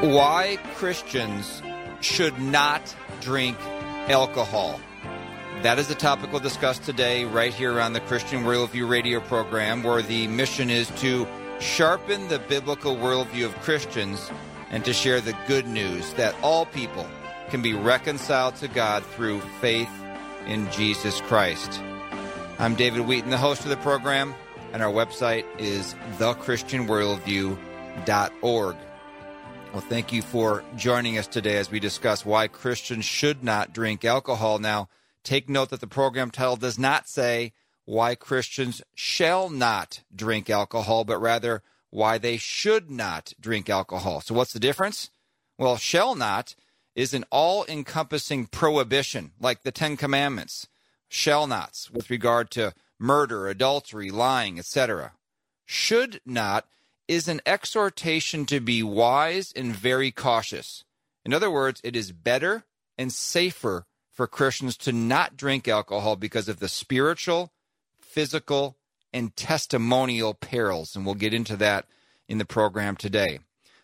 Why Christians should not drink alcohol. That is the topic we'll discuss today, right here on the Christian Worldview radio program, where the mission is to sharpen the biblical worldview of Christians and to share the good news that all people can be reconciled to God through faith in Jesus Christ. I'm David Wheaton, the host of the program, and our website is thechristianworldview.org. Well, thank you for joining us today as we discuss why Christians should not drink alcohol. Now, take note that the program title does not say why Christians shall not drink alcohol, but rather why they should not drink alcohol. So, what's the difference? Well, shall not is an all encompassing prohibition, like the Ten Commandments, shall nots with regard to murder, adultery, lying, etc. Should not is an exhortation to be wise and very cautious. In other words, it is better and safer for Christians to not drink alcohol because of the spiritual, physical, and testimonial perils. And we'll get into that in the program today.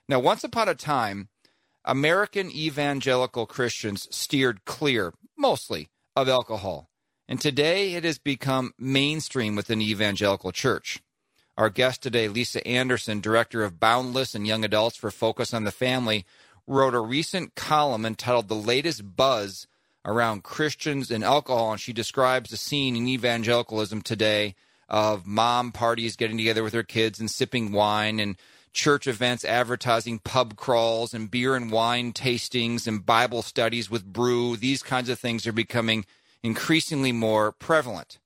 Now, once upon a time, American evangelical Christians steered clear, mostly, of alcohol. And today it has become mainstream within the evangelical church. Our guest today, Lisa Anderson, director of Boundless and Young Adults for Focus on the Family, wrote a recent column entitled The Latest Buzz Around Christians and Alcohol. And she describes the scene in evangelicalism today of mom parties getting together with her kids and sipping wine and church events advertising pub crawls and beer and wine tastings and Bible studies with brew. These kinds of things are becoming increasingly more prevalent.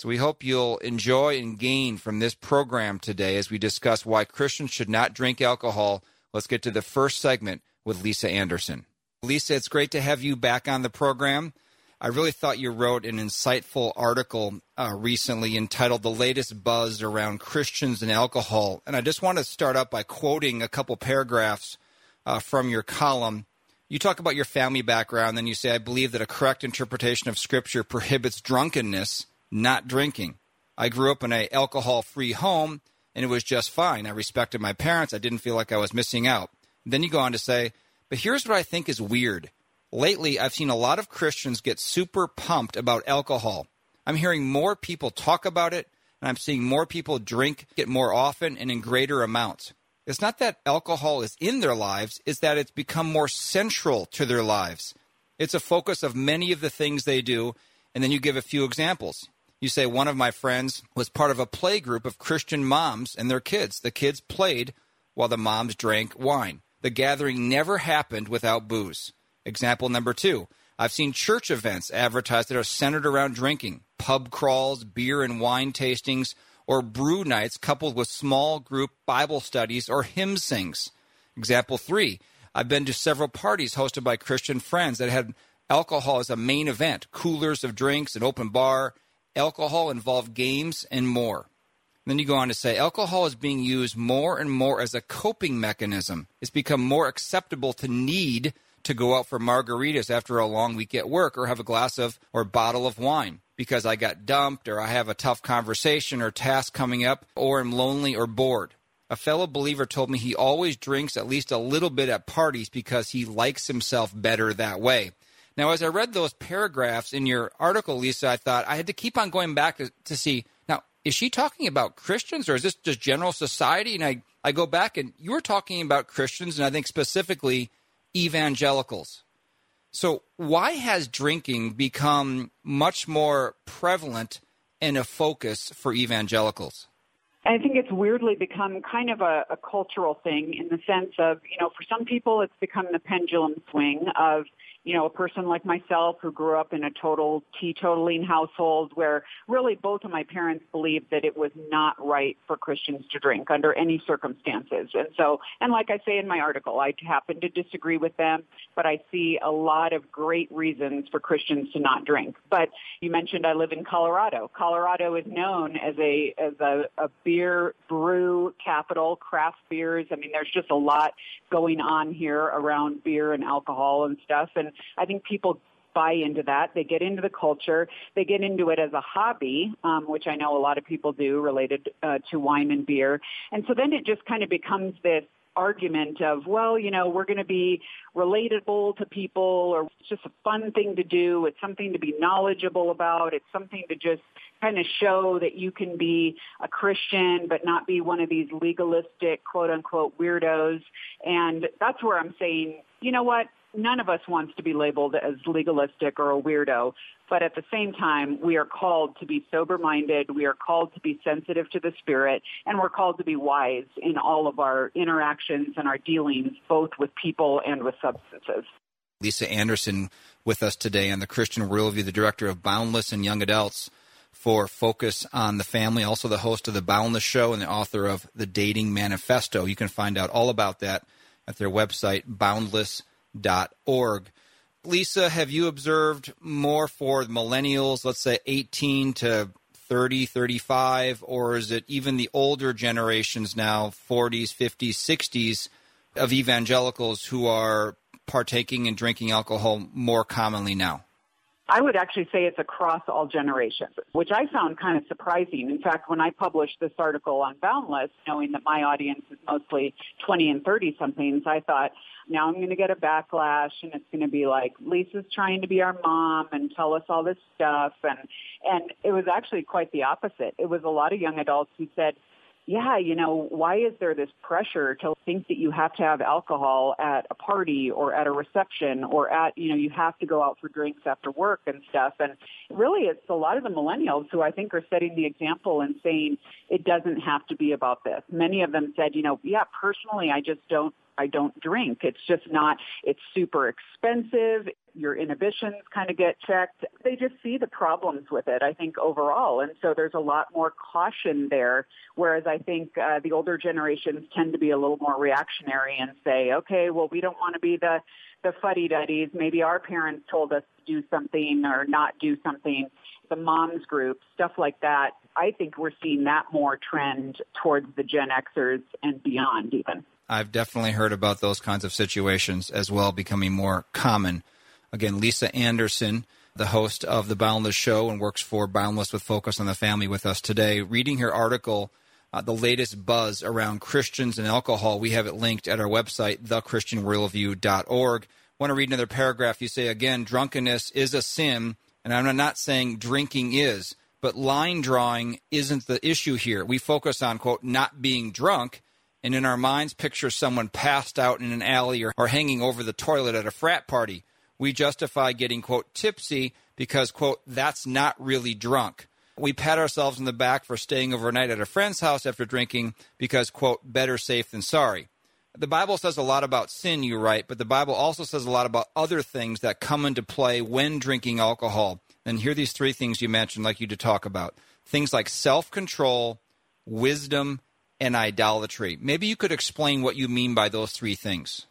So we hope you'll enjoy and gain from this program today as we discuss why Christians should not drink alcohol. Let's get to the first segment with Lisa Anderson. Lisa, it's great to have you back on the program. I really thought you wrote an insightful article uh, recently entitled The Latest Buzz Around Christians and Alcohol. And I just want to start up by quoting a couple paragraphs uh, from your column. You talk about your family background, then you say, I believe that a correct interpretation of Scripture prohibits drunkenness not drinking. I grew up in a alcohol free home and it was just fine. I respected my parents. I didn't feel like I was missing out. Then you go on to say, but here's what I think is weird. Lately, I've seen a lot of Christians get super pumped about alcohol. I'm hearing more people talk about it, and I'm seeing more people drink it more often and in greater amounts. It's not that alcohol is in their lives, it's that it's become more central to their lives. It's a focus of many of the things they do, and then you give a few examples. You say one of my friends was part of a play group of Christian moms and their kids. The kids played while the moms drank wine. The gathering never happened without booze. Example number two I've seen church events advertised that are centered around drinking, pub crawls, beer and wine tastings, or brew nights coupled with small group Bible studies or hymn sings. Example three I've been to several parties hosted by Christian friends that had alcohol as a main event, coolers of drinks, an open bar, alcohol involved games, and more. Then you go on to say alcohol is being used more and more as a coping mechanism. It's become more acceptable to need to go out for margaritas after a long week at work or have a glass of or bottle of wine because I got dumped or I have a tough conversation or task coming up or am lonely or bored. A fellow believer told me he always drinks at least a little bit at parties because he likes himself better that way. Now, as I read those paragraphs in your article, Lisa, I thought I had to keep on going back to, see now, is she talking about Christians or is this just general society? And I, I go back and you were talking about Christians and I think specifically evangelicals. So, why has drinking become much more prevalent and a focus for evangelicals? I think it's weirdly become kind of a, a, cultural thing in the sense of, you know, for some people it's become the pendulum swing of you know, a person like myself who grew up in a total teetotaling household where really both of my parents believed that it was not right for Christians to drink under any circumstances. And so, and like I say in my article, I happen to disagree with them, but I see a lot of great reasons for Christians to not drink. But you mentioned I live in Colorado. Colorado is known as a, as a, a beer brew capital, craft beers. I mean, there's just a lot going on here around beer and alcohol and stuff. And I think people buy into that. They get into the culture. They get into it as a hobby, um, which I know a lot of people do related uh, to wine and beer. And so then it just kind of becomes this argument of, well, you know, we're going to be relatable to people or it's just a fun thing to do. It's something to be knowledgeable about. It's something to just kind of show that you can be a Christian but not be one of these legalistic quote unquote weirdos. And that's where I'm saying, you know what? None of us wants to be labeled as legalistic or a weirdo. But at the same time, we are called to be sober minded. We are called to be sensitive to the spirit and we're called to be wise in all of our interactions and our dealings, both with people and with substances. Lisa Anderson with us today on the Christian Worldview, the director of Boundless and Young Adults for Focus on the Family, also the host of the Boundless Show and the author of The Dating Manifesto. You can find out all about that at their website, boundless.org. Lisa, have you observed more for millennials, let's say 18 to 30, 35, or is it even the older generations now, 40s, 50s, 60s, of evangelicals who are partaking and drinking alcohol more commonly now? I would actually say it's across all generations, which I found kind of surprising. In fact, when I published this article on Boundless, knowing that my audience is mostly 20 and 30 somethings, I thought, now I'm going to get a backlash and it's going to be like Lisa's trying to be our mom and tell us all this stuff and and it was actually quite the opposite. It was a lot of young adults who said, yeah, you know, why is there this pressure to think that you have to have alcohol at a party or at a reception or at, you know, you have to go out for drinks after work and stuff. And really it's a lot of the millennials who I think are setting the example and saying it doesn't have to be about this. Many of them said, you know, yeah, personally I just don't I don't drink. It's just not, it's super expensive. Your inhibitions kind of get checked. They just see the problems with it, I think, overall. And so there's a lot more caution there. Whereas I think uh, the older generations tend to be a little more reactionary and say, okay, well, we don't want to be the, the fuddy-duddies. Maybe our parents told us to do something or not do something. The moms group, stuff like that. I think we're seeing that more trend towards the Gen Xers and beyond even. I've definitely heard about those kinds of situations as well becoming more common. Again, Lisa Anderson, the host of the Boundless Show and works for Boundless with Focus on the Family with us today, reading her article, uh, The Latest Buzz Around Christians and Alcohol. We have it linked at our website, thechristianworldview.org. Want to read another paragraph? You say, again, drunkenness is a sin, and I'm not saying drinking is, but line drawing isn't the issue here. We focus on, quote, not being drunk and in our minds picture someone passed out in an alley or, or hanging over the toilet at a frat party. We justify getting, quote, tipsy because, quote, that's not really drunk. We pat ourselves on the back for staying overnight at a friend's house after drinking because, quote, better safe than sorry. The Bible says a lot about sin, you write, but the Bible also says a lot about other things that come into play when drinking alcohol. And here are these three things you mentioned, like you to talk about things like self control, wisdom, and idolatry. Maybe you could explain what you mean by those three things.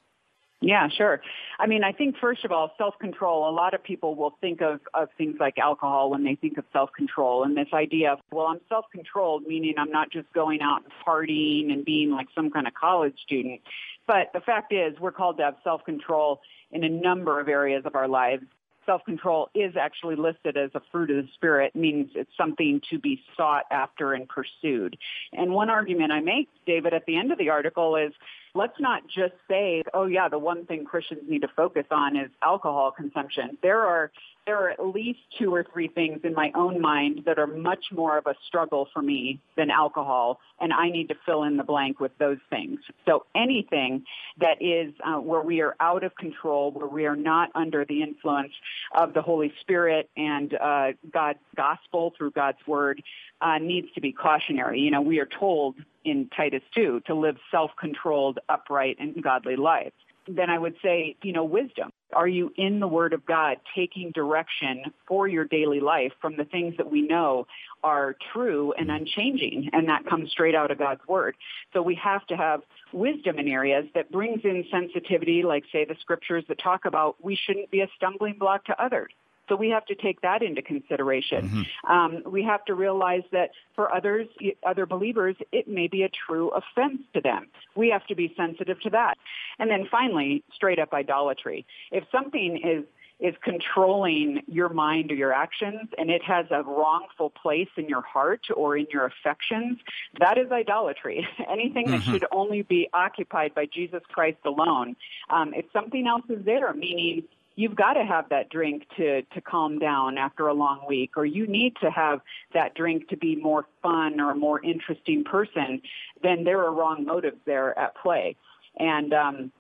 Yeah, sure. I mean, I think first of all, self-control, a lot of people will think of, of things like alcohol when they think of self-control and this idea of, well, I'm self-controlled, meaning I'm not just going out and partying and being like some kind of college student. But the fact is, we're called to have self-control in a number of areas of our lives self-control is actually listed as a fruit of the spirit means it's something to be sought after and pursued. And one argument I make, David, at the end of the article is let's not just say, oh yeah, the one thing Christians need to focus on is alcohol consumption. There are there are at least two or three things in my own mind that are much more of a struggle for me than alcohol, and I need to fill in the blank with those things. So anything that is uh, where we are out of control, where we are not under the influence of the Holy Spirit and uh, God's gospel through God's word, uh, needs to be cautionary. You know, we are told in Titus 2 to live self-controlled, upright, and godly lives then I would say, you know, wisdom. Are you in the Word of God taking direction for your daily life from the things that we know are true and mm-hmm. unchanging? And that comes straight out of God's Word. So we have to have wisdom in areas that brings in sensitivity, like say the scriptures that talk about we shouldn't be a stumbling block to others. So we have to take that into consideration. Mm-hmm. Um, we have to realize that for others, other believers, it may be a true offense to them. We have to be sensitive to that. And then finally, straight up idolatry. If something is is controlling your mind or your actions and it has a wrongful place in your heart or in your affections, that is idolatry. Anything mm-hmm. that should only be occupied by Jesus Christ alone. Um, if something else is there, meaning you've got to have that drink to to calm down after a long week or you need to have that drink to be more fun or a more interesting person then there are wrong motives there at play. And um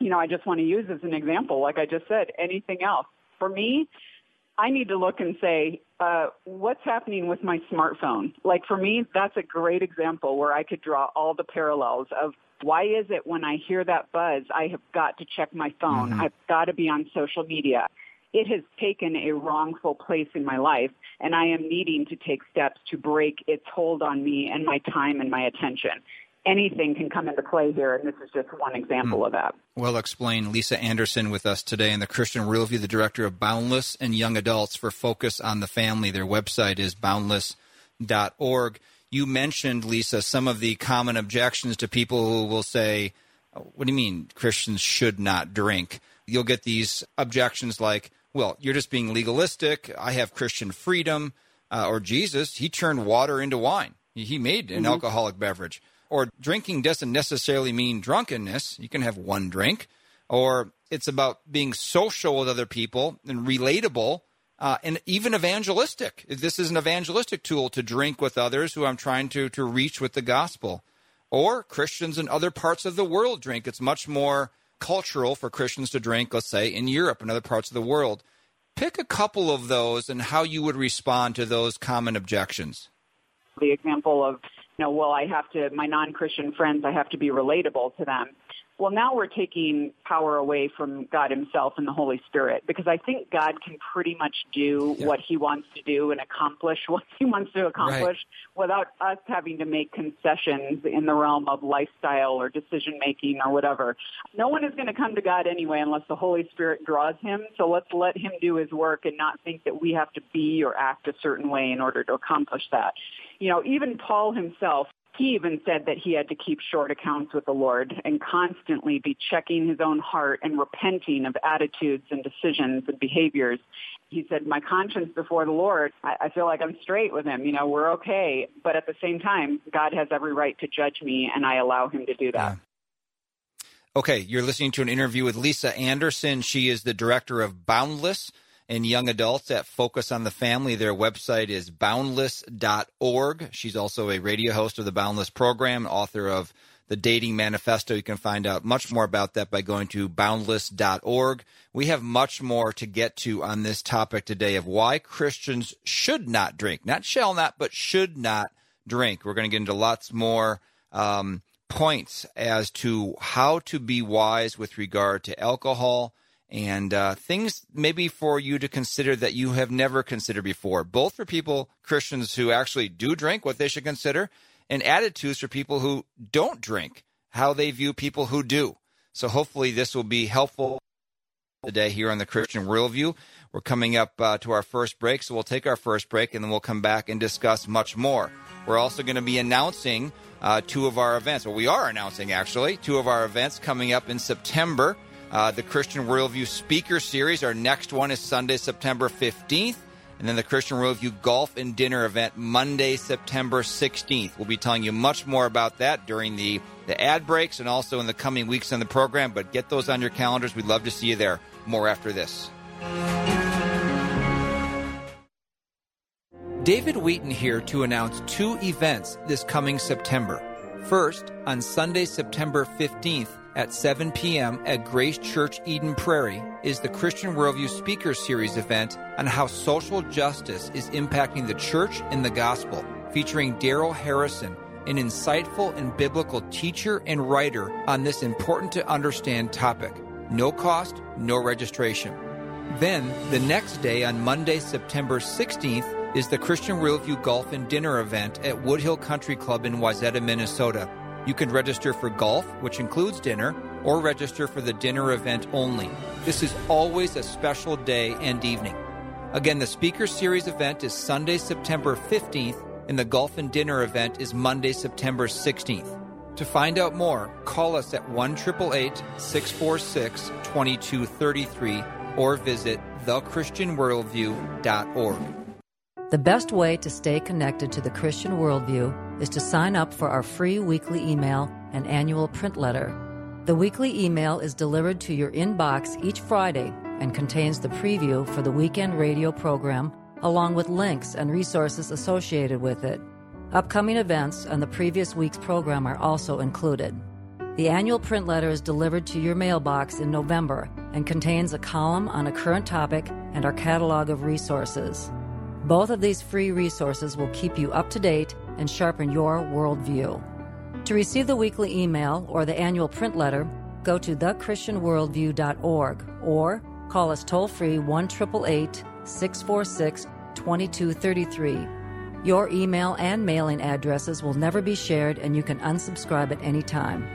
you know i just want to use as an example like i just said anything else. For me I need to look and say, uh, what's happening with my smartphone? Like for me, that's a great example where I could draw all the parallels of why is it when I hear that buzz, I have got to check my phone. Mm-hmm. I've got to be on social media. It has taken a wrongful place in my life, and I am needing to take steps to break its hold on me and my time and my attention. Anything can come into play here, and this is just one example mm. of that. Well explained. Lisa Anderson with us today in the Christian Worldview, the director of Boundless and Young Adults for Focus on the Family. Their website is boundless.org you mentioned, Lisa, some of the common objections to people who will say, What do you mean Christians should not drink? You'll get these objections like, Well, you're just being legalistic. I have Christian freedom. Uh, or Jesus, he turned water into wine, he made an mm-hmm. alcoholic beverage. Or drinking doesn't necessarily mean drunkenness. You can have one drink. Or it's about being social with other people and relatable uh, and even evangelistic. This is an evangelistic tool to drink with others who I'm trying to, to reach with the gospel. Or Christians in other parts of the world drink. It's much more cultural for Christians to drink, let's say, in Europe and other parts of the world. Pick a couple of those and how you would respond to those common objections. The example of, you know, well, I have to, my non Christian friends, I have to be relatable to them well, now we're taking power away from God Himself and the Holy Spirit because I think God can pretty much do yeah. what He wants to do and accomplish what He wants to accomplish right. without us having to make concessions in the realm of lifestyle or decision making or whatever. No one is going to come to God anyway unless the Holy Spirit draws Him. So let's let Him do His work and not think that we have to be or act a certain way in order to accomplish that. You know, even Paul himself he even said that he had to keep short accounts with the Lord and constantly be checking his own heart and repenting of attitudes and decisions and behaviors. He said, my conscience before the Lord, I, I feel like I'm straight with him. You know, we're okay. But at the same time, God has every right to judge me and I allow him to do that. Yeah. Okay, you're listening to an interview with Lisa Anderson. She is the director of Boundless and young adults at Focus on the Family. Their website is boundless.org. She's also a radio host of the Boundless program, author of the Dating Manifesto. You can find out much more about that by going to boundless.org. We have much more to get to on this topic today of why Christians should not drink, not shall not, but should not drink. We're going to get into lots more um, points as to how to be wise with regard to alcohol and uh, things maybe for you to consider that you have never considered before, both for people, Christians who actually do drink, what they should consider, and attitudes for people who don't drink, how they view people who do. So hopefully this will be helpful today here on the Christian Worldview. We're coming up uh, to our first break, so we'll take our first break and then we'll come back and discuss much more. We're also going to be announcing uh, two of our events. Well, we are announcing actually two of our events coming up in September uh, the Christian Worldview Speaker Series. Our next one is Sunday, September 15th. And then the Christian Worldview Golf and Dinner event Monday, September 16th. We'll be telling you much more about that during the, the ad breaks and also in the coming weeks in the program. But get those on your calendars. We'd love to see you there. More after this. David Wheaton here to announce two events this coming September. First, on Sunday, September 15th, at 7 p.m. at Grace Church Eden Prairie is the Christian Worldview Speaker Series event on how social justice is impacting the church and the gospel, featuring Darrell Harrison, an insightful and biblical teacher and writer on this important to understand topic. No cost, no registration. Then, the next day on Monday, September 16th, is the Christian Worldview Golf and Dinner event at Woodhill Country Club in Wayzata, Minnesota. You can register for golf, which includes dinner, or register for the dinner event only. This is always a special day and evening. Again, the Speaker Series event is Sunday, September 15th, and the golf and dinner event is Monday, September 16th. To find out more, call us at 1 646 2233 or visit thechristianworldview.org. The best way to stay connected to the Christian worldview is to sign up for our free weekly email and annual print letter. The weekly email is delivered to your inbox each Friday and contains the preview for the weekend radio program, along with links and resources associated with it. Upcoming events and the previous week's program are also included. The annual print letter is delivered to your mailbox in November and contains a column on a current topic and our catalog of resources. Both of these free resources will keep you up to date and sharpen your worldview. To receive the weekly email or the annual print letter, go to thechristianworldview.org or call us toll free 1-888-646-2233. Your email and mailing addresses will never be shared and you can unsubscribe at any time.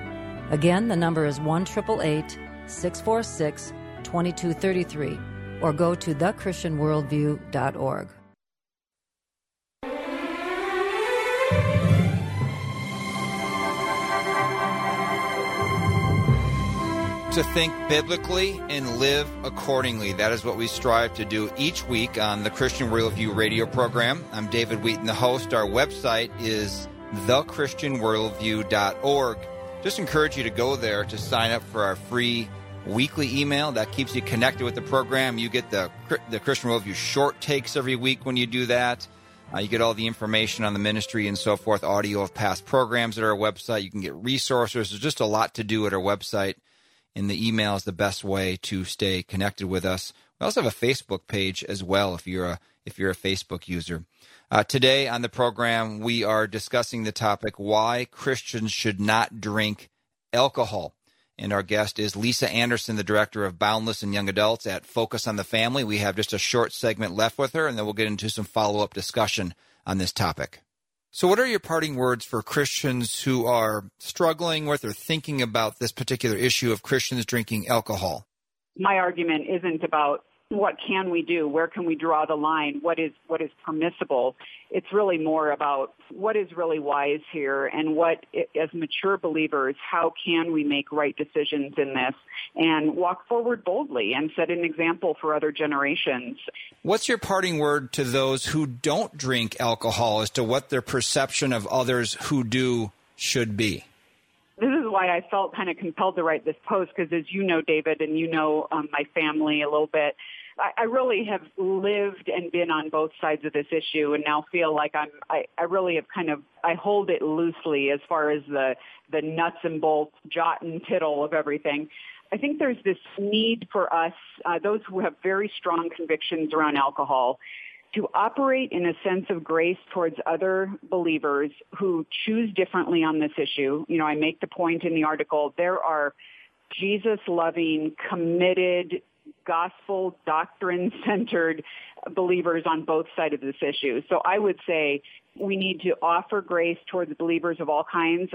Again, the number is 1-888-646-2233, or go to thechristianworldview.org. to think biblically and live accordingly. That is what we strive to do each week on the Christian Worldview radio program. I'm David Wheaton, the host. Our website is thechristianworldview.org. Just encourage you to go there to sign up for our free weekly email that keeps you connected with the program. You get the the Christian Worldview short takes every week when you do that. Uh, you get all the information on the ministry and so forth, audio of past programs at our website. You can get resources. There's just a lot to do at our website and the email is the best way to stay connected with us. We also have a Facebook page as well if you're a if you're a Facebook user. Uh, today on the program, we are discussing the topic why Christians should not drink alcohol. And our guest is Lisa Anderson, the director of Boundless and Young Adults at Focus on the Family. We have just a short segment left with her, and then we'll get into some follow up discussion on this topic. So, what are your parting words for Christians who are struggling with or thinking about this particular issue of Christians drinking alcohol? My argument isn't about what can we do? Where can we draw the line? What is what is permissible? It's really more about what is really wise here and what as mature believers, how can we make right decisions in this and walk forward boldly and set an example for other generations. What's your parting word to those who don't drink alcohol as to what their perception of others who do should be? this is why I felt kind of compelled to write this post because, as you know, David, and you know um, my family a little bit, I, I really have lived and been on both sides of this issue, and now feel like I'm. I, I really have kind of. I hold it loosely as far as the the nuts and bolts, jot and tittle of everything. I think there's this need for us, uh, those who have very strong convictions around alcohol, to operate in a sense of grace towards other believers who choose differently on this issue. You know, I make the point in the article, there are Jesus loving, committed, gospel doctrine centered believers on both sides of this issue. So I would say we need to offer grace towards believers of all kinds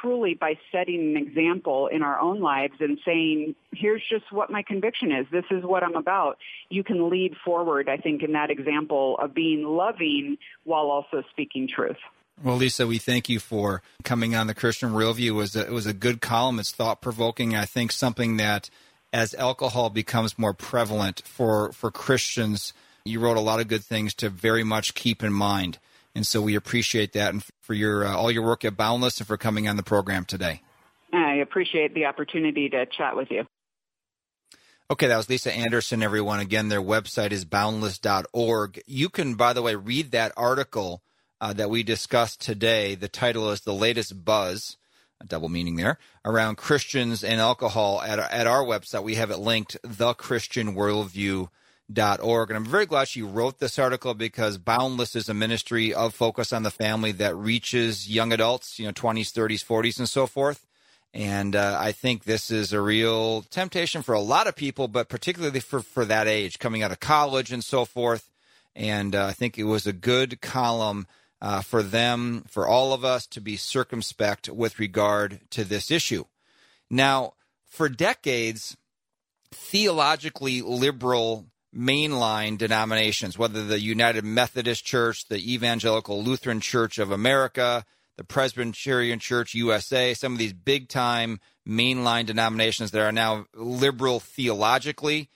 truly by setting an example in our own lives and saying, here's just what my conviction is. This is what I'm about. You can lead forward, I think, in that example of being loving while also speaking truth. Well, Lisa, we thank you for coming on the Christian Worldview. It was a, it was a good column. It's thought provoking. I think something that as alcohol becomes more prevalent for, for Christians, you wrote a lot of good things to very much keep in mind. And so we appreciate that and for your uh, all your work at Boundless and for coming on the program today. I appreciate the opportunity to chat with you. Okay, that was Lisa Anderson, everyone. Again, their website is boundless.org. You can, by the way, read that article uh, that we discussed today. The title is The Latest Buzz a double meaning there around Christians and alcohol at at our website. We have it linked thechristianworldview.org. And I'm very glad she wrote this article because Boundless is a ministry of focus on the family that reaches young adults, you know, 20s, 30s, 40s, and so forth. And uh, I think this is a real temptation for a lot of people, but particularly for, for that age, coming out of college and so forth. And uh, I think it was a good column uh, for them, for all of us to be circumspect with regard to this issue. Now, for decades, theologically liberal mainline denominations, whether the United Methodist Church, the Evangelical Lutheran Church of America, the Presbyterian Church USA, some of these big time mainline denominations that are now liberal theologically,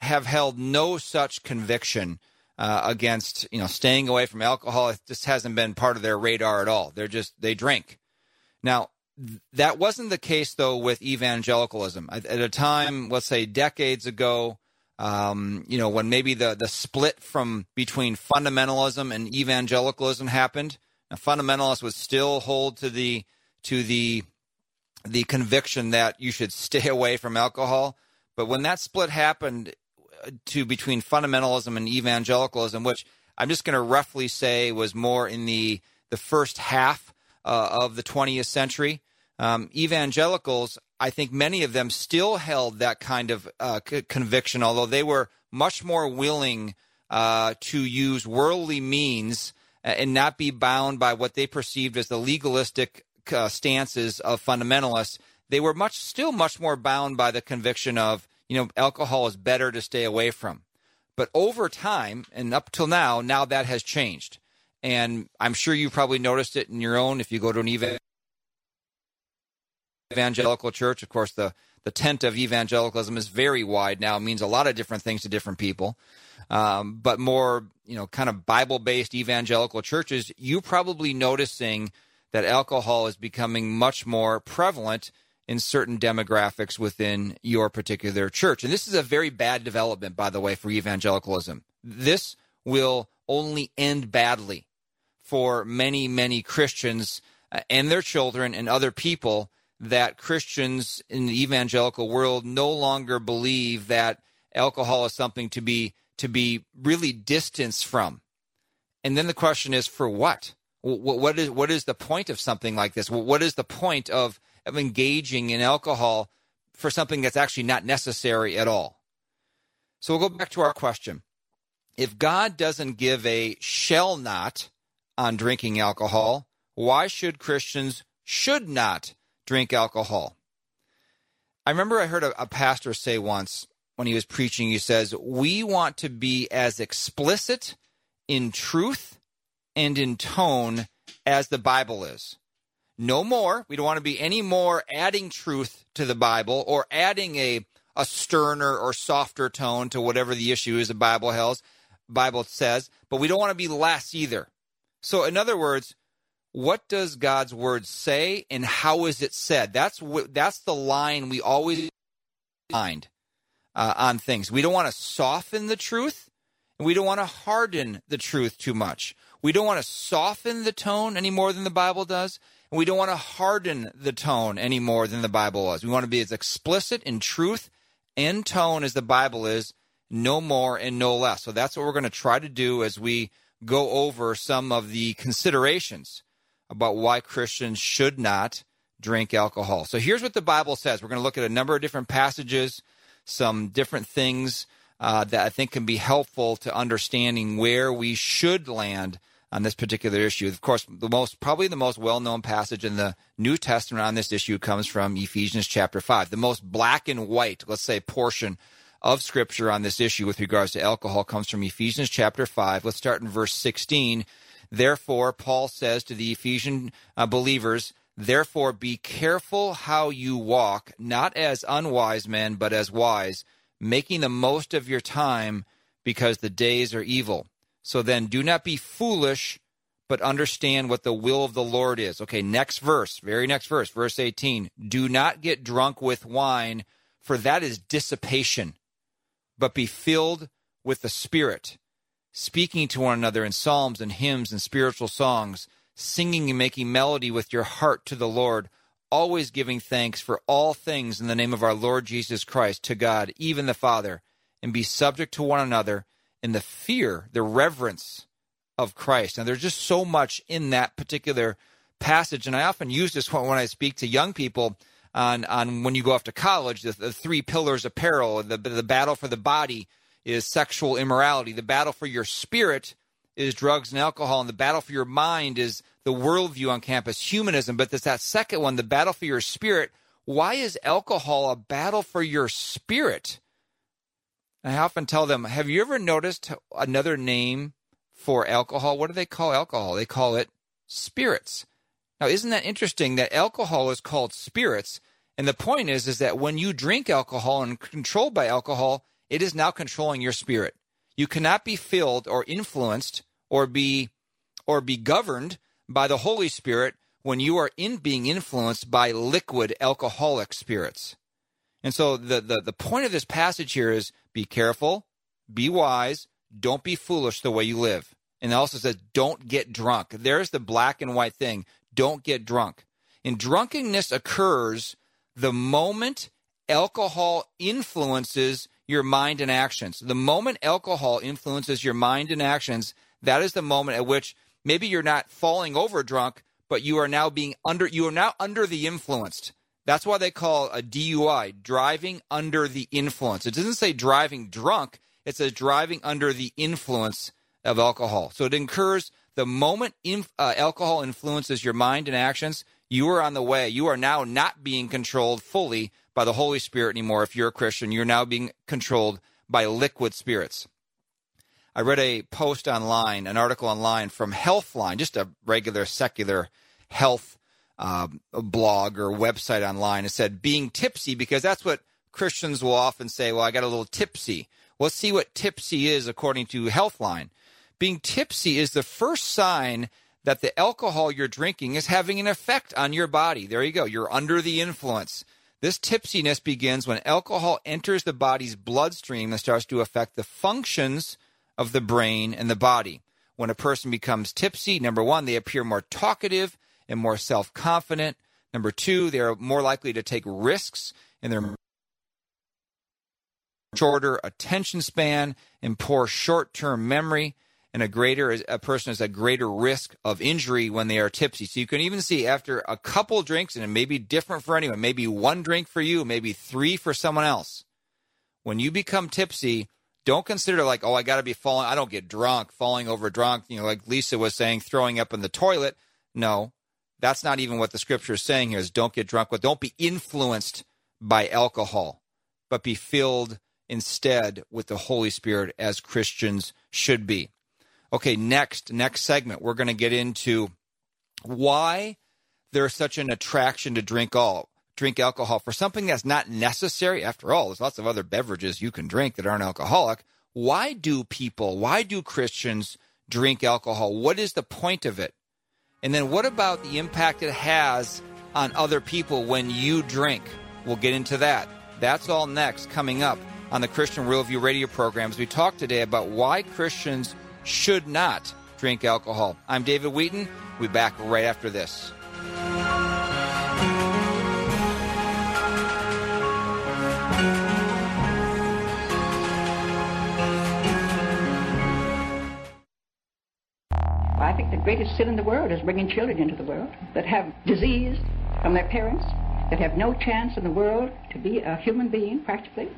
have held no such conviction uh, against you know staying away from alcohol. It just hasn't been part of their radar at all. They're just they drink. Now that wasn't the case though with evangelicalism. At, at a time, let's say decades ago, um, you know, when maybe the the split from between fundamentalism and evangelicalism happened. Fundamentalists would still hold to the to the the conviction that you should stay away from alcohol. But when that split happened to between fundamentalism and evangelicalism, which I'm just going to roughly say was more in the the first half uh, of the 20th century, um, evangelicals, I think many of them still held that kind of uh, c- conviction, although they were much more willing uh, to use worldly means uh, and not be bound by what they perceived as the legalistic uh, stances of fundamentalists, they were much still much more bound by the conviction of you know alcohol is better to stay away from. But over time and up till now, now that has changed, and I'm sure you probably noticed it in your own. If you go to an evangelical church, of course the the tent of evangelicalism is very wide now. It means a lot of different things to different people. Um, but more, you know, kind of Bible based evangelical churches, you probably noticing that alcohol is becoming much more prevalent in certain demographics within your particular church. And this is a very bad development, by the way, for evangelicalism. This will only end badly for many, many Christians uh, and their children and other people that Christians in the evangelical world no longer believe that alcohol is something to be to be really distanced from. And then the question is for what? What is what is the point of something like this? What is the point of of engaging in alcohol for something that's actually not necessary at all? So we'll go back to our question. If God doesn't give a shall not on drinking alcohol, why should Christians should not drink alcohol? I remember I heard a, a pastor say once when he was preaching, he says, We want to be as explicit in truth and in tone as the Bible is. No more. We don't want to be any more adding truth to the Bible or adding a, a sterner or softer tone to whatever the issue is the Bible has, Bible says, but we don't want to be less either. So, in other words, what does God's word say and how is it said? That's that's the line we always find uh, on things. We don't want to soften the truth, and we don't want to harden the truth too much. We don't want to soften the tone any more than the Bible does. And we don't want to harden the tone any more than the Bible does. We want to be as explicit in truth and tone as the Bible is, no more and no less. So that's what we're going to try to do as we go over some of the considerations about why Christians should not drink alcohol. So here's what the Bible says. We're going to look at a number of different passages, some different things uh, that I think can be helpful to understanding where we should land on this particular issue. Of course, the most probably the most well-known passage in the New Testament on this issue comes from Ephesians chapter 5. The most black and white, let's say, portion of scripture on this issue with regards to alcohol comes from Ephesians chapter 5. Let's start in verse 16. Therefore, Paul says to the Ephesian uh, believers, Therefore, be careful how you walk, not as unwise men, but as wise, making the most of your time because the days are evil. So then do not be foolish, but understand what the will of the Lord is. Okay, next verse, very next verse, verse 18. Do not get drunk with wine, for that is dissipation, but be filled with the Spirit, speaking to one another in psalms and hymns and spiritual songs, singing and making melody with your heart to the Lord always giving thanks for all things in the name of our Lord Jesus Christ to God, even the Father, and be subject to one another in the fear, the reverence of Christ. Now, there's just so much in that particular passage, and I often use this when I speak to young people on, on when you go off to college, the, the three pillars of peril, the, the battle for the body is sexual immorality, the battle for your spirit is drugs and alcohol, and the battle for your mind is the worldview on campus, humanism. But there's that second one, the battle for your spirit. Why is alcohol a battle for your spirit? I often tell them, have you ever noticed another name for alcohol? What do they call alcohol? They call it spirits. Now, isn't that interesting that alcohol is called spirits? And the point is, is that when you drink alcohol and controlled by alcohol, it is now controlling your spirit. You cannot be filled or influenced or be or be governed by the Holy Spirit when you are in being influenced by liquid alcoholic spirits. And so the, the, the point of this passage here is be careful, be wise, don't be foolish the way you live. And it also says don't get drunk. There's the black and white thing. Don't get drunk. And drunkenness occurs the moment alcohol influences your mind and actions. The moment alcohol influences your mind and actions, that is the moment at which maybe you're not falling over drunk, but you are now being under you are now under the influenced. That's why they call a DUI driving under the influence. It doesn't say driving drunk, it says driving under the influence of alcohol. So it incurs the moment inf- uh, alcohol influences your mind and actions, you are on the way. You are now not being controlled fully by the Holy Spirit anymore. If you're a Christian, you're now being controlled by liquid spirits. I read a post online, an article online from Healthline, just a regular secular health uh, blog or website online. It said being tipsy because that's what Christians will often say. Well, I got a little tipsy. Let's see what tipsy is according to Healthline. Being tipsy is the first sign that the alcohol you're drinking is having an effect on your body. There you go. You're under the influence. This tipsiness begins when alcohol enters the body's bloodstream and starts to affect the functions of the brain and the body. When a person becomes tipsy, number one, they appear more talkative and more self confident. Number two, they are more likely to take risks in their shorter attention span and poor short term memory and a greater a person is a greater risk of injury when they are tipsy. So you can even see after a couple drinks, and it may be different for anyone, maybe one drink for you, maybe three for someone else. When you become tipsy, don't consider like, oh, I got to be falling. I don't get drunk, falling over drunk. You know, like Lisa was saying, throwing up in the toilet. No, that's not even what the scripture is saying here. Is don't get drunk, with, don't be influenced by alcohol, but be filled instead with the Holy Spirit as Christians should be. Okay, next next segment we're going to get into why there's such an attraction to drink all drink alcohol for something that's not necessary. After all, there's lots of other beverages you can drink that aren't alcoholic. Why do people, why do Christians drink alcohol? What is the point of it? And then what about the impact it has on other people when you drink? We'll get into that. That's all next coming up on the Christian Worldview radio programs. We talk today about why Christians should not drink alcohol. I'm David Wheaton. We'll be back right after this. I think the greatest sin in the world is bringing children into the world that have disease from their parents, that have no chance in the world to be a human being, practically.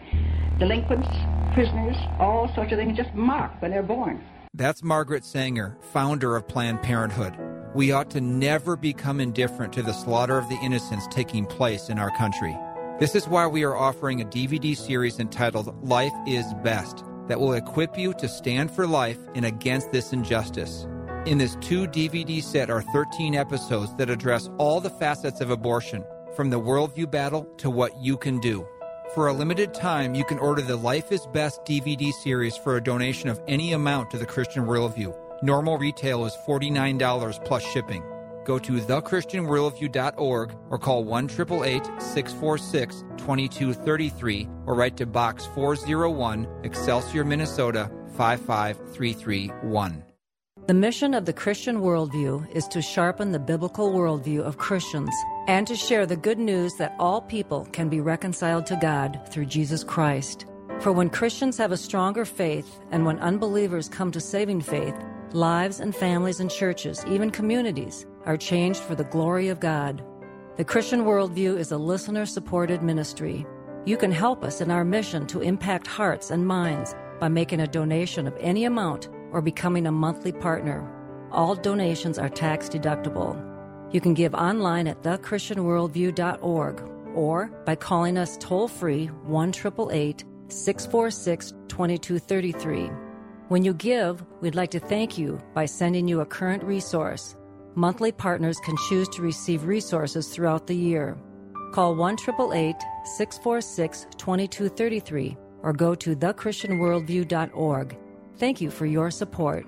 Delinquents, prisoners, all sorts of things just marked when they're born. That's Margaret Sanger, founder of Planned Parenthood. We ought to never become indifferent to the slaughter of the innocents taking place in our country. This is why we are offering a DVD series entitled Life is Best that will equip you to stand for life and against this injustice. In this two DVD set are 13 episodes that address all the facets of abortion, from the worldview battle to what you can do. For a limited time, you can order the Life is Best DVD series for a donation of any amount to the Christian Worldview. Normal retail is $49 plus shipping. Go to thechristianworldview.org or call 1 646 2233 or write to Box 401, Excelsior, Minnesota 55331. The mission of the Christian worldview is to sharpen the biblical worldview of Christians and to share the good news that all people can be reconciled to God through Jesus Christ. For when Christians have a stronger faith and when unbelievers come to saving faith, lives and families and churches, even communities, are changed for the glory of God. The Christian Worldview is a listener supported ministry. You can help us in our mission to impact hearts and minds by making a donation of any amount or becoming a monthly partner. All donations are tax deductible. You can give online at thechristianworldview.org or by calling us toll free 1 646 2233. When you give, we'd like to thank you by sending you a current resource. Monthly partners can choose to receive resources throughout the year. Call 1 646 2233 or go to thechristianworldview.org. Thank you for your support.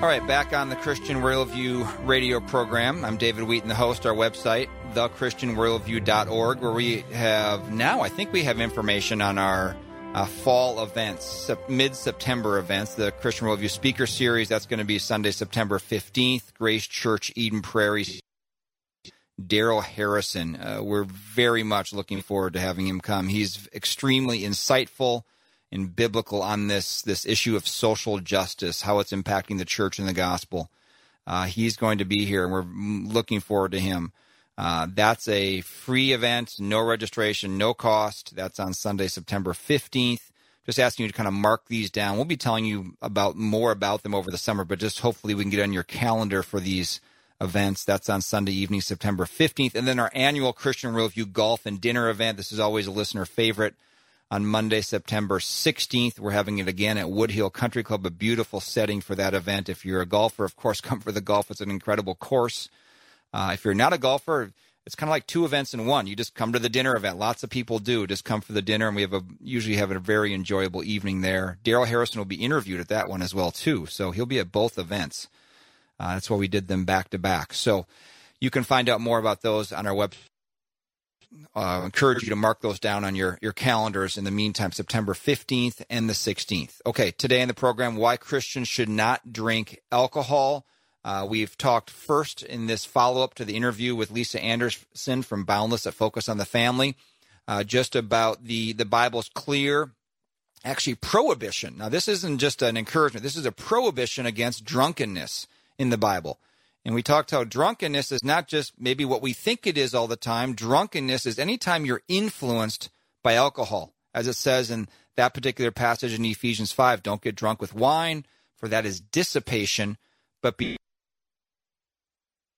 All right, back on the Christian Worldview radio program. I'm David Wheaton, the host. Our website, thechristianworldview.org, where we have now, I think we have information on our uh, fall events, mid September events, the Christian Worldview Speaker Series. That's going to be Sunday, September 15th, Grace Church, Eden Prairie. Darrell Harrison. Uh, we're very much looking forward to having him come. He's extremely insightful and biblical on this this issue of social justice, how it's impacting the church and the gospel. Uh, he's going to be here, and we're looking forward to him. Uh, that's a free event, no registration, no cost. That's on Sunday, September 15th. Just asking you to kind of mark these down. We'll be telling you about more about them over the summer, but just hopefully we can get on your calendar for these events. That's on Sunday evening, September 15th. And then our annual Christian Worldview Golf and Dinner event. This is always a listener favorite on Monday, September 16th. We're having it again at Woodhill Country Club, a beautiful setting for that event. If you're a golfer, of course, come for the golf. It's an incredible course. Uh, if you're not a golfer, it's kind of like two events in one. You just come to the dinner event. Lots of people do just come for the dinner, and we have a usually have a very enjoyable evening there. Darrell Harrison will be interviewed at that one as well too, so he'll be at both events. Uh, that's why we did them back to back. So you can find out more about those on our website uh, encourage you to mark those down on your, your calendars in the meantime, September 15th and the 16th. Okay, today in the program, why Christians should not drink alcohol. Uh, we've talked first in this follow up to the interview with Lisa Anderson from Boundless at Focus on the Family, uh, just about the, the Bible's clear, actually, prohibition. Now, this isn't just an encouragement, this is a prohibition against drunkenness in the Bible. And we talked how drunkenness is not just maybe what we think it is all the time. Drunkenness is anytime you're influenced by alcohol, as it says in that particular passage in Ephesians 5. Don't get drunk with wine, for that is dissipation, but be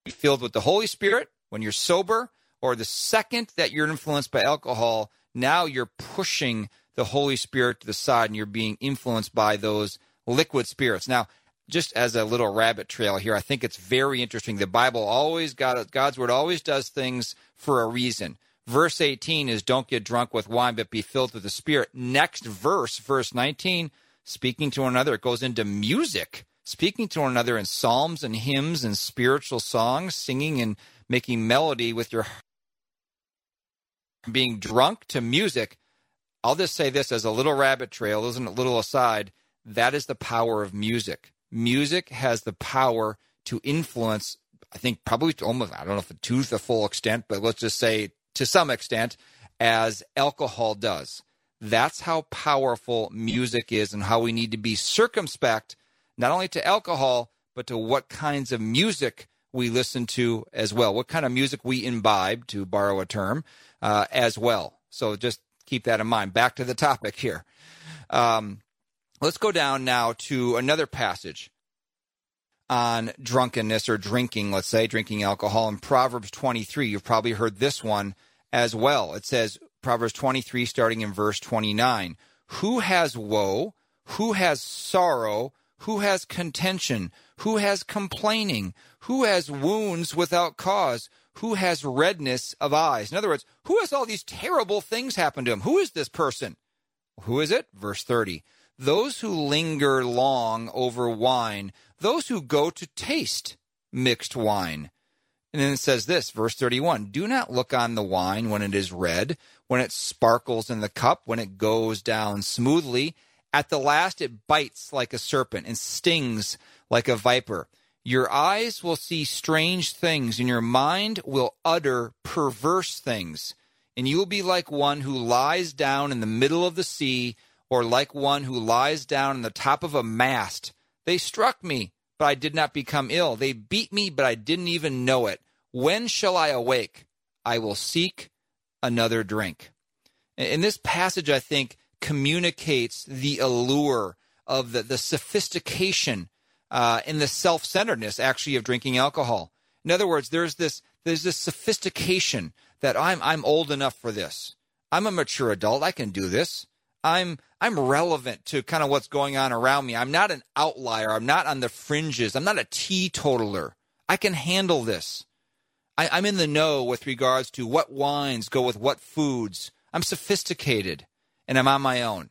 filled with the Holy Spirit when you're sober, or the second that you're influenced by alcohol, now you're pushing the Holy Spirit to the side and you're being influenced by those liquid spirits. Now, just as a little rabbit trail here, I think it's very interesting. The Bible always got God's word always does things for a reason. Verse 18 is don't get drunk with wine, but be filled with the Spirit. Next verse, verse 19, speaking to one another, it goes into music, speaking to one another in psalms and hymns and spiritual songs, singing and making melody with your being drunk to music. I'll just say this as a little rabbit trail, isn't a little aside. That is the power of music music has the power to influence, I think probably almost, I don't know if to the full extent, but let's just say to some extent, as alcohol does. That's how powerful music is and how we need to be circumspect, not only to alcohol, but to what kinds of music we listen to as well, what kind of music we imbibe, to borrow a term, uh, as well. So just keep that in mind. Back to the topic here. Um, Let's go down now to another passage on drunkenness or drinking, let's say, drinking alcohol in Proverbs 23. You've probably heard this one as well. It says, Proverbs 23, starting in verse 29 Who has woe? Who has sorrow? Who has contention? Who has complaining? Who has wounds without cause? Who has redness of eyes? In other words, who has all these terrible things happen to him? Who is this person? Who is it? Verse 30 those who linger long over wine, those who go to taste mixed wine. And then it says this, verse 31 Do not look on the wine when it is red, when it sparkles in the cup, when it goes down smoothly. At the last, it bites like a serpent and stings like a viper. Your eyes will see strange things, and your mind will utter perverse things. And you will be like one who lies down in the middle of the sea or like one who lies down on the top of a mast. They struck me, but I did not become ill. They beat me, but I didn't even know it. When shall I awake? I will seek another drink. And this passage, I think, communicates the allure of the, the sophistication uh, and the self centeredness, actually, of drinking alcohol. In other words, there's this, there's this sophistication that I'm, I'm old enough for this. I'm a mature adult. I can do this. I'm I'm relevant to kind of what's going on around me. I'm not an outlier. I'm not on the fringes. I'm not a teetotaler. I can handle this. I, I'm in the know with regards to what wines go with what foods. I'm sophisticated and I'm on my own.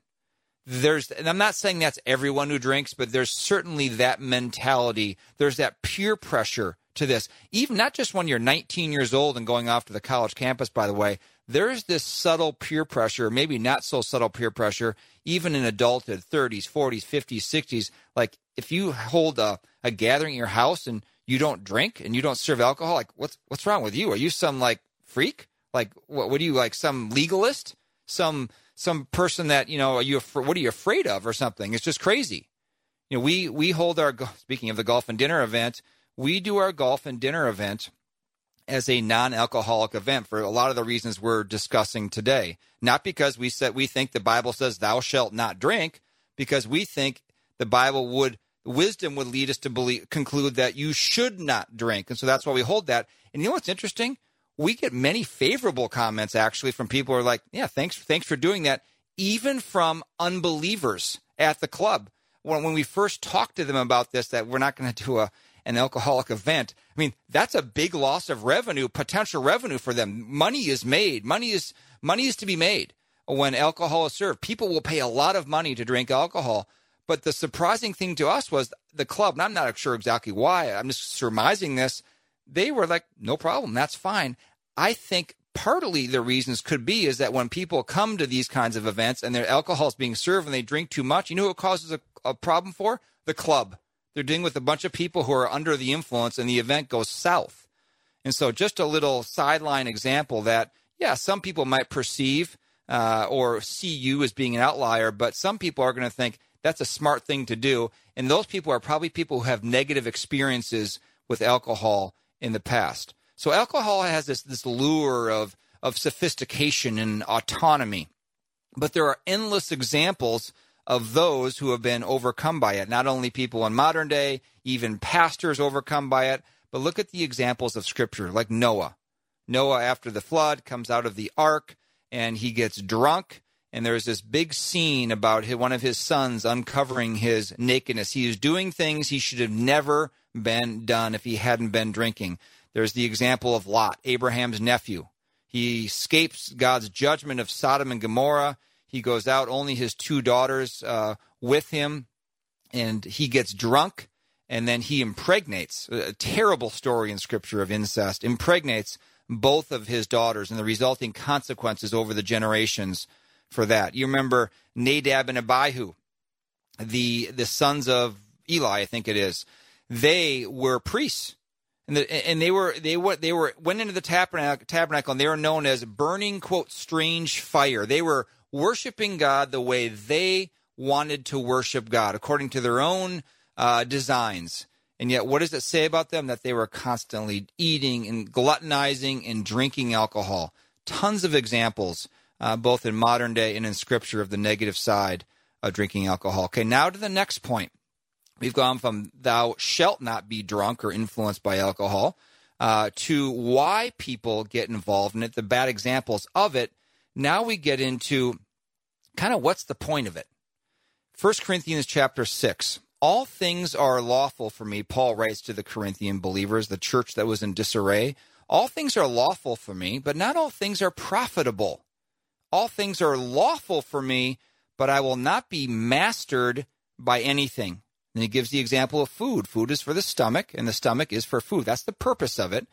There's, and I'm not saying that's everyone who drinks, but there's certainly that mentality. There's that peer pressure to this. Even not just when you're 19 years old and going off to the college campus, by the way, there's this subtle peer pressure, maybe not so subtle peer pressure, even in adulthood, 30s, 40s, 50s, 60s. Like if you hold a, a gathering in your house and you don't drink and you don't serve alcohol, like what's what's wrong with you? Are you some like freak? Like what? What are you like? Some legalist? Some some person that you know? Are you what are you afraid of or something? It's just crazy. You know, we we hold our speaking of the golf and dinner event, we do our golf and dinner event as a non-alcoholic event for a lot of the reasons we're discussing today. Not because we said we think the Bible says thou shalt not drink, because we think the Bible would wisdom would lead us to believe conclude that you should not drink. And so that's why we hold that. And you know what's interesting? We get many favorable comments actually from people who are like, "Yeah, thanks thanks for doing that." Even from unbelievers at the club. When, when we first talked to them about this, that we're not going to do a an alcoholic event. I mean, that's a big loss of revenue, potential revenue for them. Money is made. Money is money is to be made when alcohol is served. People will pay a lot of money to drink alcohol. But the surprising thing to us was the club, and I'm not sure exactly why, I'm just surmising this. They were like, no problem, that's fine. I think partly the reasons could be is that when people come to these kinds of events and their alcohol is being served and they drink too much, you know what causes a, a problem for? The club. They're dealing with a bunch of people who are under the influence, and the event goes south. And so, just a little sideline example that, yeah, some people might perceive uh, or see you as being an outlier, but some people are going to think that's a smart thing to do. And those people are probably people who have negative experiences with alcohol in the past. So, alcohol has this, this lure of, of sophistication and autonomy. But there are endless examples of those who have been overcome by it. Not only people in modern day, even pastors overcome by it, but look at the examples of Scripture, like Noah. Noah, after the flood, comes out of the ark and he gets drunk. And there's this big scene about one of his sons uncovering his nakedness. He is doing things he should have never been done if he hadn't been drinking. There's the example of Lot, Abraham's nephew. He escapes God's judgment of Sodom and Gomorrah. He goes out, only his two daughters uh, with him, and he gets drunk, and then he impregnates. A terrible story in Scripture of incest. Impregnates both of his daughters, and the resulting consequences over the generations for that. You remember Nadab and Abihu, the the sons of Eli, I think it is. They were priests. And, the, and they were they were they were went into the tabernacle, tabernacle and they were known as burning quote strange fire. They were worshiping God the way they wanted to worship God, according to their own uh, designs. And yet, what does it say about them? That they were constantly eating and gluttonizing and drinking alcohol. Tons of examples, uh, both in modern day and in scripture, of the negative side of drinking alcohol. Okay, now to the next point. We've gone from thou shalt not be drunk or influenced by alcohol uh, to why people get involved in it, the bad examples of it, now we get into kind of what's the point of it. 1 Corinthians chapter 6. All things are lawful for me, Paul writes to the Corinthian believers, the church that was in disarray. All things are lawful for me, but not all things are profitable. All things are lawful for me, but I will not be mastered by anything. And he gives the example of food. Food is for the stomach, and the stomach is for food. That's the purpose of it.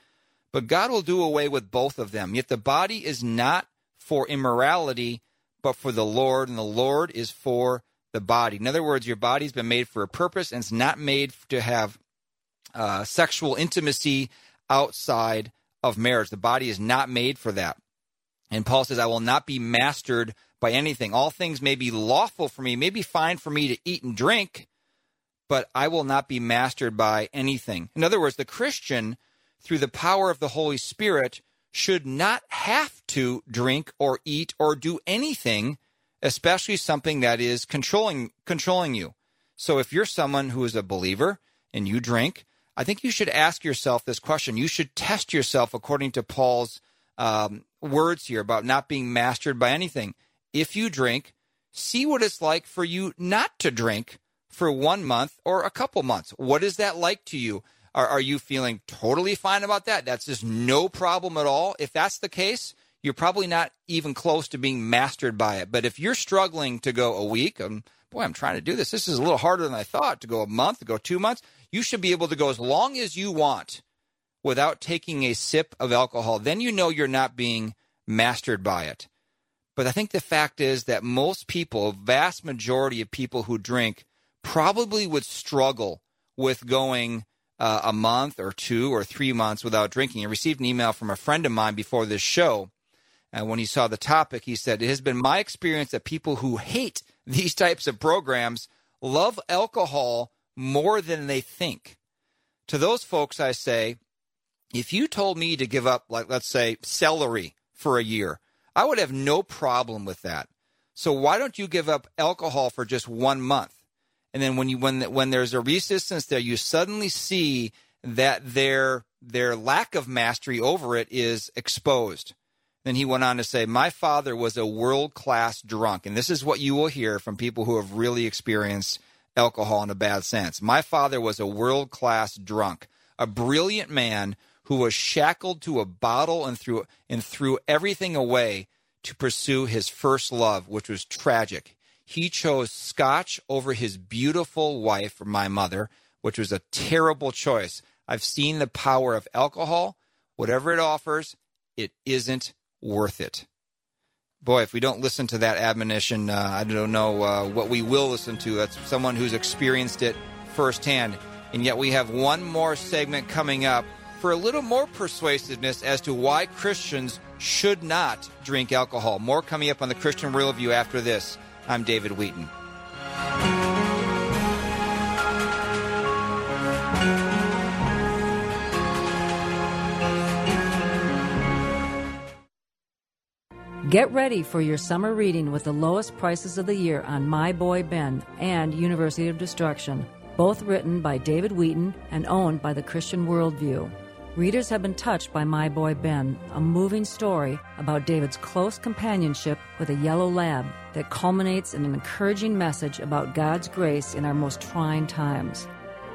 But God will do away with both of them. Yet the body is not for immorality, but for the Lord, and the Lord is for the body. In other words, your body's been made for a purpose, and it's not made to have uh, sexual intimacy outside of marriage. The body is not made for that. And Paul says, I will not be mastered by anything. All things may be lawful for me, may be fine for me to eat and drink, but I will not be mastered by anything. In other words, the Christian, through the power of the Holy Spirit, should not have to drink or eat or do anything, especially something that is controlling controlling you. So if you're someone who is a believer and you drink, I think you should ask yourself this question. You should test yourself according to Paul's um, words here about not being mastered by anything. If you drink, see what it's like for you not to drink for one month or a couple months. What is that like to you? Are, are you feeling totally fine about that? That's just no problem at all. If that's the case, you're probably not even close to being mastered by it. But if you're struggling to go a week, um, boy, I'm trying to do this. This is a little harder than I thought to go a month, to go two months. You should be able to go as long as you want without taking a sip of alcohol. Then you know you're not being mastered by it. But I think the fact is that most people, vast majority of people who drink, probably would struggle with going uh, a month or two or three months without drinking. I received an email from a friend of mine before this show. And when he saw the topic, he said, It has been my experience that people who hate these types of programs love alcohol more than they think. To those folks, I say, if you told me to give up, like, let's say, celery for a year, I would have no problem with that. So why don't you give up alcohol for just one month? And then when you when when there's a resistance there, you suddenly see that their their lack of mastery over it is exposed. Then he went on to say, My father was a world class drunk. And this is what you will hear from people who have really experienced alcohol in a bad sense. My father was a world class drunk, a brilliant man who was shackled to a bottle and threw, and threw everything away to pursue his first love, which was tragic. He chose scotch over his beautiful wife, my mother, which was a terrible choice. I've seen the power of alcohol. Whatever it offers, it isn't worth it. Boy, if we don't listen to that admonition, uh, I don't know uh, what we will listen to. That's someone who's experienced it firsthand. And yet we have one more segment coming up for a little more persuasiveness as to why Christians should not drink alcohol. More coming up on the Christian Worldview after this. I'm David Wheaton. Get ready for your summer reading with the lowest prices of the year on My Boy Ben and University of Destruction, both written by David Wheaton and owned by the Christian Worldview. Readers have been touched by My Boy Ben, a moving story about David's close companionship with a yellow lab that culminates in an encouraging message about God's grace in our most trying times.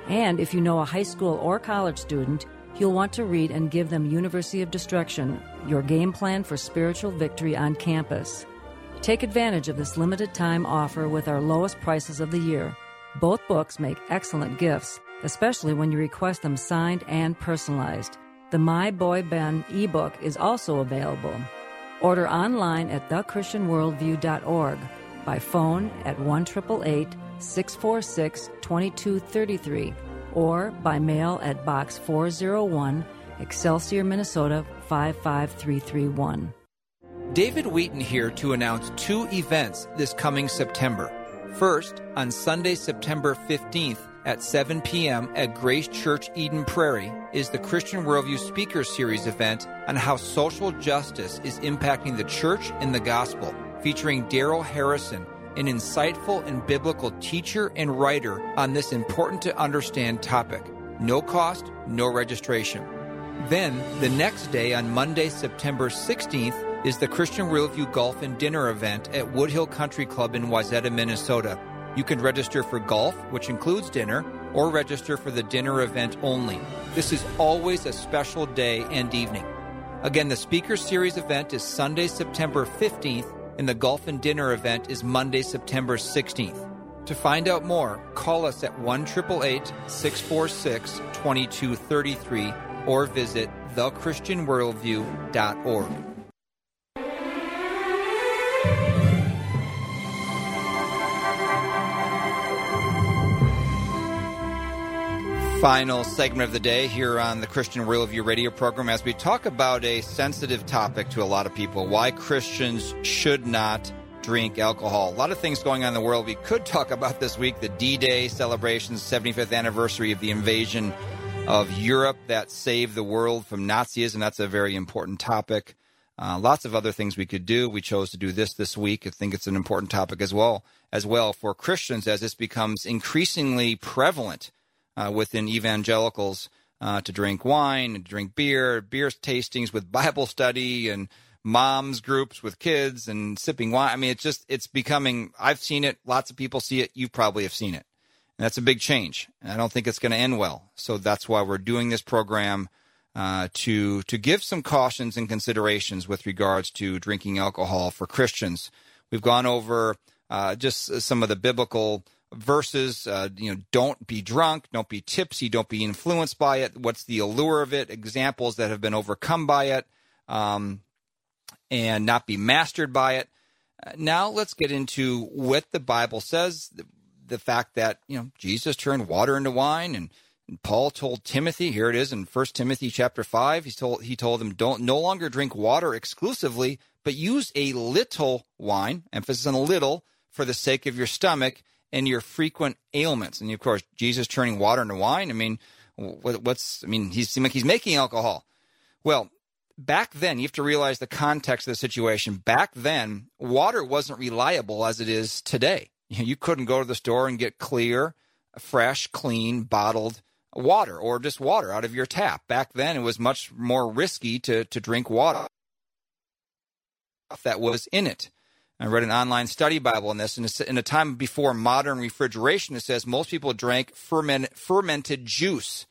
And if you know a high school or college student, You'll want to read and give them University of Destruction, your game plan for spiritual victory on campus. Take advantage of this limited time offer with our lowest prices of the year. Both books make excellent gifts, especially when you request them signed and personalized. The My Boy Ben ebook is also available. Order online at thechristianworldview.org, by phone at 1 646 2233 or by mail at Box 401, Excelsior, Minnesota 55331. David Wheaton here to announce two events this coming September. First, on Sunday, September 15th at 7 p.m. at Grace Church Eden Prairie is the Christian Worldview Speaker Series event on how social justice is impacting the church and the gospel, featuring Darrell Harrison, an insightful and biblical teacher and writer on this important to understand topic. No cost, no registration. Then, the next day on Monday, September 16th, is the Christian Worldview Golf and Dinner event at Woodhill Country Club in Wayzata, Minnesota. You can register for golf, which includes dinner, or register for the dinner event only. This is always a special day and evening. Again, the Speaker Series event is Sunday, September 15th and the Golf and Dinner event is Monday, September 16th. To find out more, call us at 1 646 2233 or visit thechristianworldview.org. final segment of the day here on the Christian Worldview radio program as we talk about a sensitive topic to a lot of people why Christians should not drink alcohol. A lot of things going on in the world we could talk about this week the D Day celebrations, 75th anniversary of the invasion of Europe that saved the world from Nazism. That's a very important topic. Uh, lots of other things we could do. We chose to do this this week. I think it's an important topic as well, as well for Christians as this becomes increasingly prevalent uh, within evangelicals uh, to drink wine and drink beer, beer tastings with Bible study and moms groups with kids and sipping wine. I mean, it's just it's becoming. I've seen it. Lots of people see it. You probably have seen it. And that's a big change. And I don't think it's going to end well. So that's why we're doing this program uh, to to give some cautions and considerations with regards to drinking alcohol for Christians. We've gone over uh, just some of the biblical verses. Uh, you know, don't be drunk, don't be tipsy, don't be influenced by it. What's the allure of it? Examples that have been overcome by it, um, and not be mastered by it. Uh, now let's get into what the Bible says. The, the fact that you know Jesus turned water into wine and Paul told Timothy, here it is in 1 Timothy chapter 5, he told he told him don't no longer drink water exclusively, but use a little wine, emphasis on a little, for the sake of your stomach and your frequent ailments. And of course, Jesus turning water into wine, I mean, what's I mean, he seems like he's making alcohol. Well, back then, you have to realize the context of the situation. Back then, water wasn't reliable as it is today. You couldn't go to the store and get clear, fresh, clean, bottled water or just water out of your tap. Back then, it was much more risky to, to drink water that was in it. I read an online study Bible on this, and in a time before modern refrigeration, it says most people drank ferment, fermented juice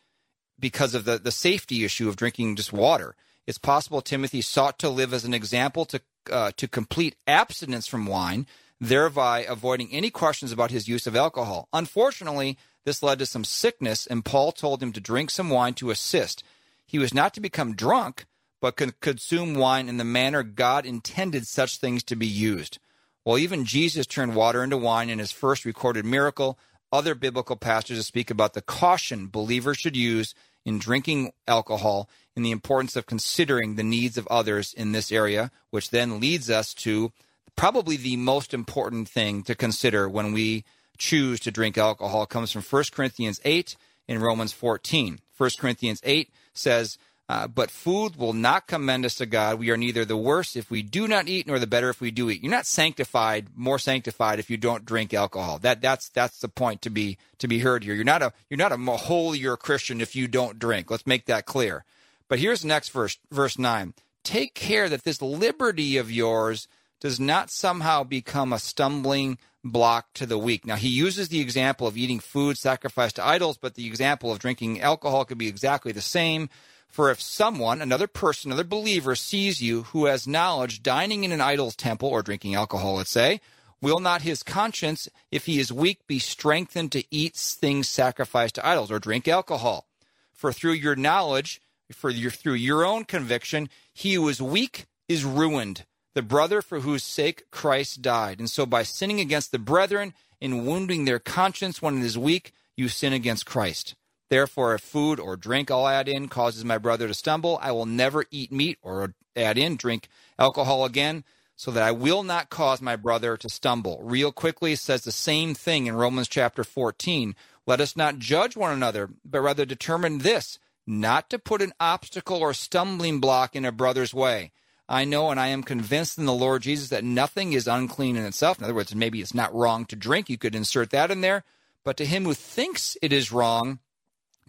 because of the, the safety issue of drinking just water. It's possible Timothy sought to live as an example to uh, to complete abstinence from wine, thereby avoiding any questions about his use of alcohol. Unfortunately, this led to some sickness, and Paul told him to drink some wine to assist. He was not to become drunk, but could consume wine in the manner God intended such things to be used. While even Jesus turned water into wine in his first recorded miracle, other biblical passages speak about the caution believers should use in drinking alcohol and the importance of considering the needs of others in this area, which then leads us to probably the most important thing to consider when we choose to drink alcohol it comes from 1 Corinthians 8 and Romans 14. 1 Corinthians 8 says, uh, but food will not commend us to God. We are neither the worse if we do not eat, nor the better if we do eat. You're not sanctified, more sanctified if you don't drink alcohol. That that's that's the point to be to be heard here. You're not a you're not a holier Christian if you don't drink. Let's make that clear. But here's the next verse, verse nine. Take care that this liberty of yours does not somehow become a stumbling block to the weak. Now, he uses the example of eating food sacrificed to idols, but the example of drinking alcohol could be exactly the same. For if someone, another person, another believer, sees you who has knowledge dining in an idol's temple or drinking alcohol, let's say, will not his conscience, if he is weak, be strengthened to eat things sacrificed to idols or drink alcohol? For through your knowledge, for your, through your own conviction, he who is weak is ruined the brother for whose sake Christ died. And so by sinning against the brethren and wounding their conscience when it is weak, you sin against Christ. Therefore, if food or drink I'll add in causes my brother to stumble, I will never eat meat or add in drink alcohol again, so that I will not cause my brother to stumble. Real quickly says the same thing in Romans chapter 14. Let us not judge one another, but rather determine this, not to put an obstacle or stumbling block in a brother's way. I know and I am convinced in the Lord Jesus that nothing is unclean in itself. In other words, maybe it's not wrong to drink. You could insert that in there. But to him who thinks it is wrong,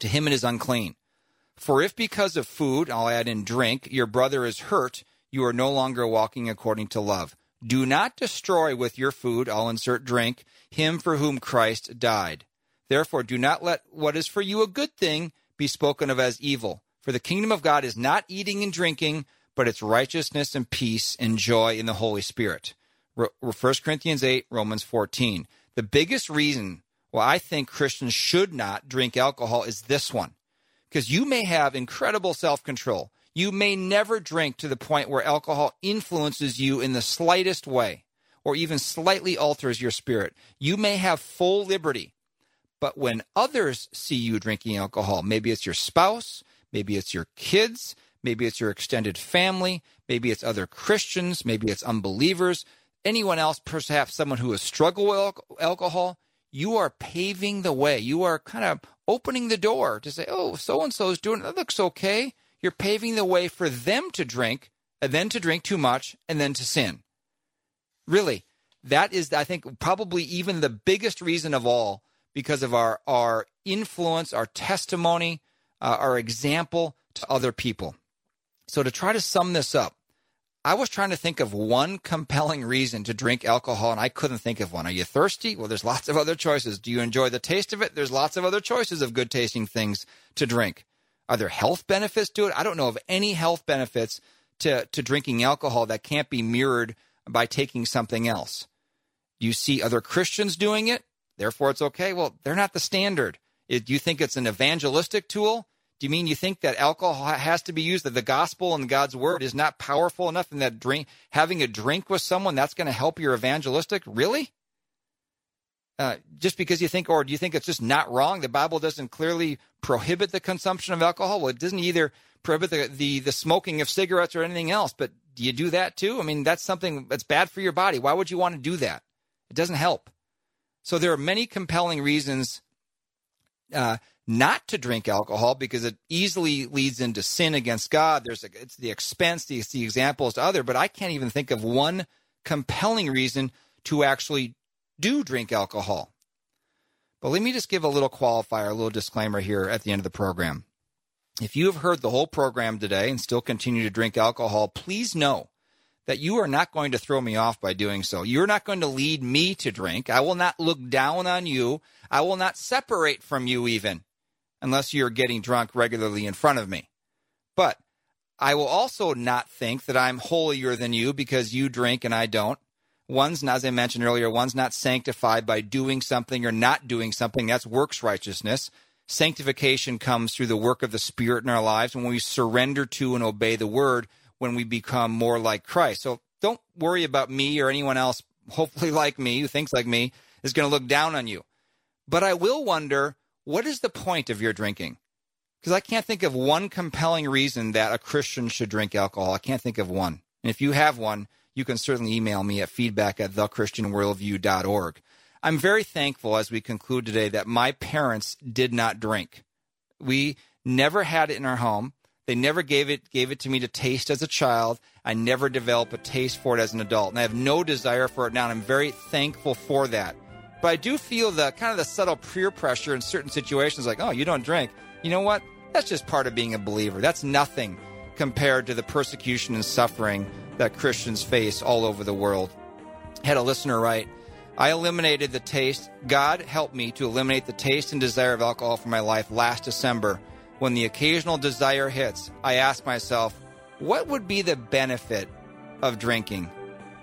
to him it is unclean. For if because of food, I'll add in drink, your brother is hurt, you are no longer walking according to love. Do not destroy with your food, I'll insert drink, him for whom Christ died. Therefore, do not let what is for you a good thing be spoken of as evil. For the kingdom of God is not eating and drinking, but it's righteousness and peace and joy in the Holy Spirit. 1 Corinthians 8, Romans 14. The biggest reason why I think Christians should not drink alcohol is this one. Because you may have incredible self control. You may never drink to the point where alcohol influences you in the slightest way or even slightly alters your spirit. You may have full liberty. But when others see you drinking alcohol, maybe it's your spouse, maybe it's your kids, Maybe it's your extended family. Maybe it's other Christians. Maybe it's unbelievers. Anyone else, perhaps someone who has struggled with alcohol. You are paving the way. You are kind of opening the door to say, oh, so and so is doing it. That looks okay. You're paving the way for them to drink, and then to drink too much, and then to sin. Really, that is, I think, probably even the biggest reason of all because of our, our influence, our testimony, uh, our example to other people. So, to try to sum this up, I was trying to think of one compelling reason to drink alcohol, and I couldn't think of one. Are you thirsty? Well, there's lots of other choices. Do you enjoy the taste of it? There's lots of other choices of good tasting things to drink. Are there health benefits to it? I don't know of any health benefits to, to drinking alcohol that can't be mirrored by taking something else. You see other Christians doing it? Therefore, it's okay. Well, they're not the standard. Do you think it's an evangelistic tool? Do you mean you think that alcohol has to be used, that the gospel and God's word is not powerful enough and that drink, having a drink with someone, that's going to help your evangelistic? Really? Uh, just because you think, or do you think it's just not wrong? The Bible doesn't clearly prohibit the consumption of alcohol. Well, it doesn't either prohibit the, the, the smoking of cigarettes or anything else, but do you do that too? I mean, that's something that's bad for your body. Why would you want to do that? It doesn't help. So there are many compelling reasons uh, not to drink alcohol because it easily leads into sin against God. There's a, it's the expense, the, the examples to other, but I can't even think of one compelling reason to actually do drink alcohol. But let me just give a little qualifier, a little disclaimer here at the end of the program. If you have heard the whole program today and still continue to drink alcohol, please know that you are not going to throw me off by doing so. You're not going to lead me to drink. I will not look down on you. I will not separate from you even unless you're getting drunk regularly in front of me. But I will also not think that I'm holier than you because you drink and I don't. One's, as I mentioned earlier, one's not sanctified by doing something or not doing something. That's works righteousness. Sanctification comes through the work of the Spirit in our lives when we surrender to and obey the word when we become more like Christ. So don't worry about me or anyone else, hopefully like me, who thinks like me, is going to look down on you. But I will wonder what is the point of your drinking? Because I can't think of one compelling reason that a Christian should drink alcohol. I can't think of one. And if you have one, you can certainly email me at feedback at thechristianworldview.org. I'm very thankful as we conclude today that my parents did not drink. We never had it in our home. They never gave it gave it to me to taste as a child. I never developed a taste for it as an adult, and I have no desire for it now. And I'm very thankful for that. But I do feel the kind of the subtle peer pressure in certain situations, like, oh, you don't drink. You know what? That's just part of being a believer. That's nothing compared to the persecution and suffering that Christians face all over the world. Had a listener write, I eliminated the taste. God helped me to eliminate the taste and desire of alcohol from my life last December. When the occasional desire hits, I ask myself, what would be the benefit of drinking?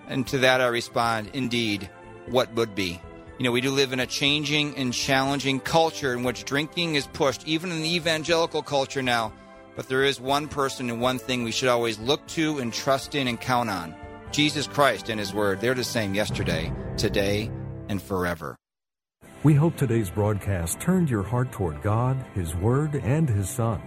And to that I respond, indeed, what would be? You know, we do live in a changing and challenging culture in which drinking is pushed, even in the evangelical culture now. But there is one person and one thing we should always look to and trust in and count on Jesus Christ and His Word. They're the same yesterday, today, and forever. We hope today's broadcast turned your heart toward God, His Word, and His Son.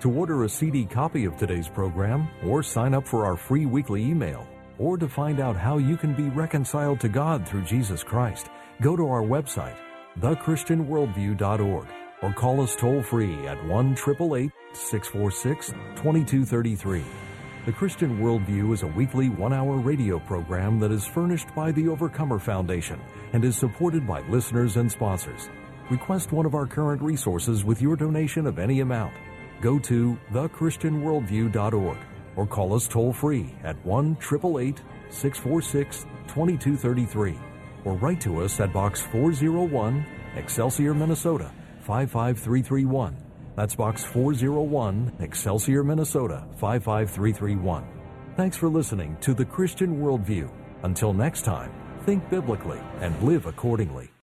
To order a CD copy of today's program or sign up for our free weekly email, or to find out how you can be reconciled to God through Jesus Christ, go to our website, thechristianworldview.org, or call us toll free at 1 646 2233. The Christian Worldview is a weekly one hour radio program that is furnished by the Overcomer Foundation and is supported by listeners and sponsors. Request one of our current resources with your donation of any amount. Go to thechristianworldview.org or call us toll free at 1 646 2233 or write to us at Box 401, Excelsior, Minnesota 55331. That's Box 401, Excelsior, Minnesota 55331. Thanks for listening to the Christian Worldview. Until next time, think biblically and live accordingly.